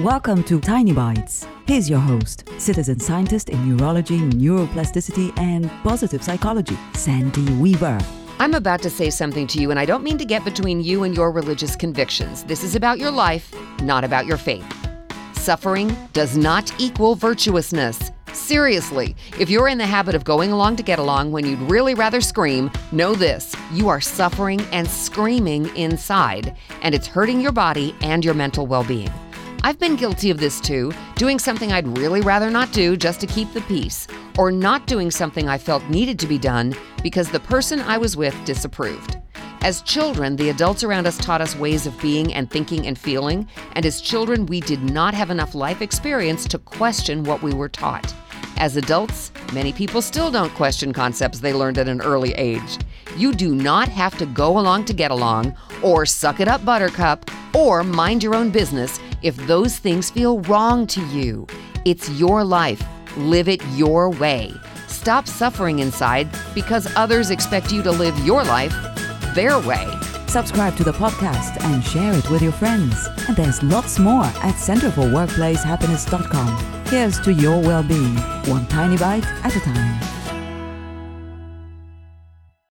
Welcome to Tiny Bites. Here's your host, citizen scientist in neurology, neuroplasticity, and positive psychology, Sandy Weaver. I'm about to say something to you, and I don't mean to get between you and your religious convictions. This is about your life, not about your faith. Suffering does not equal virtuousness. Seriously, if you're in the habit of going along to get along when you'd really rather scream, know this you are suffering and screaming inside, and it's hurting your body and your mental well being. I've been guilty of this too, doing something I'd really rather not do just to keep the peace, or not doing something I felt needed to be done because the person I was with disapproved. As children, the adults around us taught us ways of being and thinking and feeling, and as children, we did not have enough life experience to question what we were taught. As adults, many people still don't question concepts they learned at an early age. You do not have to go along to get along, or suck it up, buttercup, or mind your own business if those things feel wrong to you. It's your life. Live it your way. Stop suffering inside because others expect you to live your life their way. Subscribe to the podcast and share it with your friends. And there's lots more at centerforworkplacehappiness.com. Here's to your well being, one tiny bite at a time.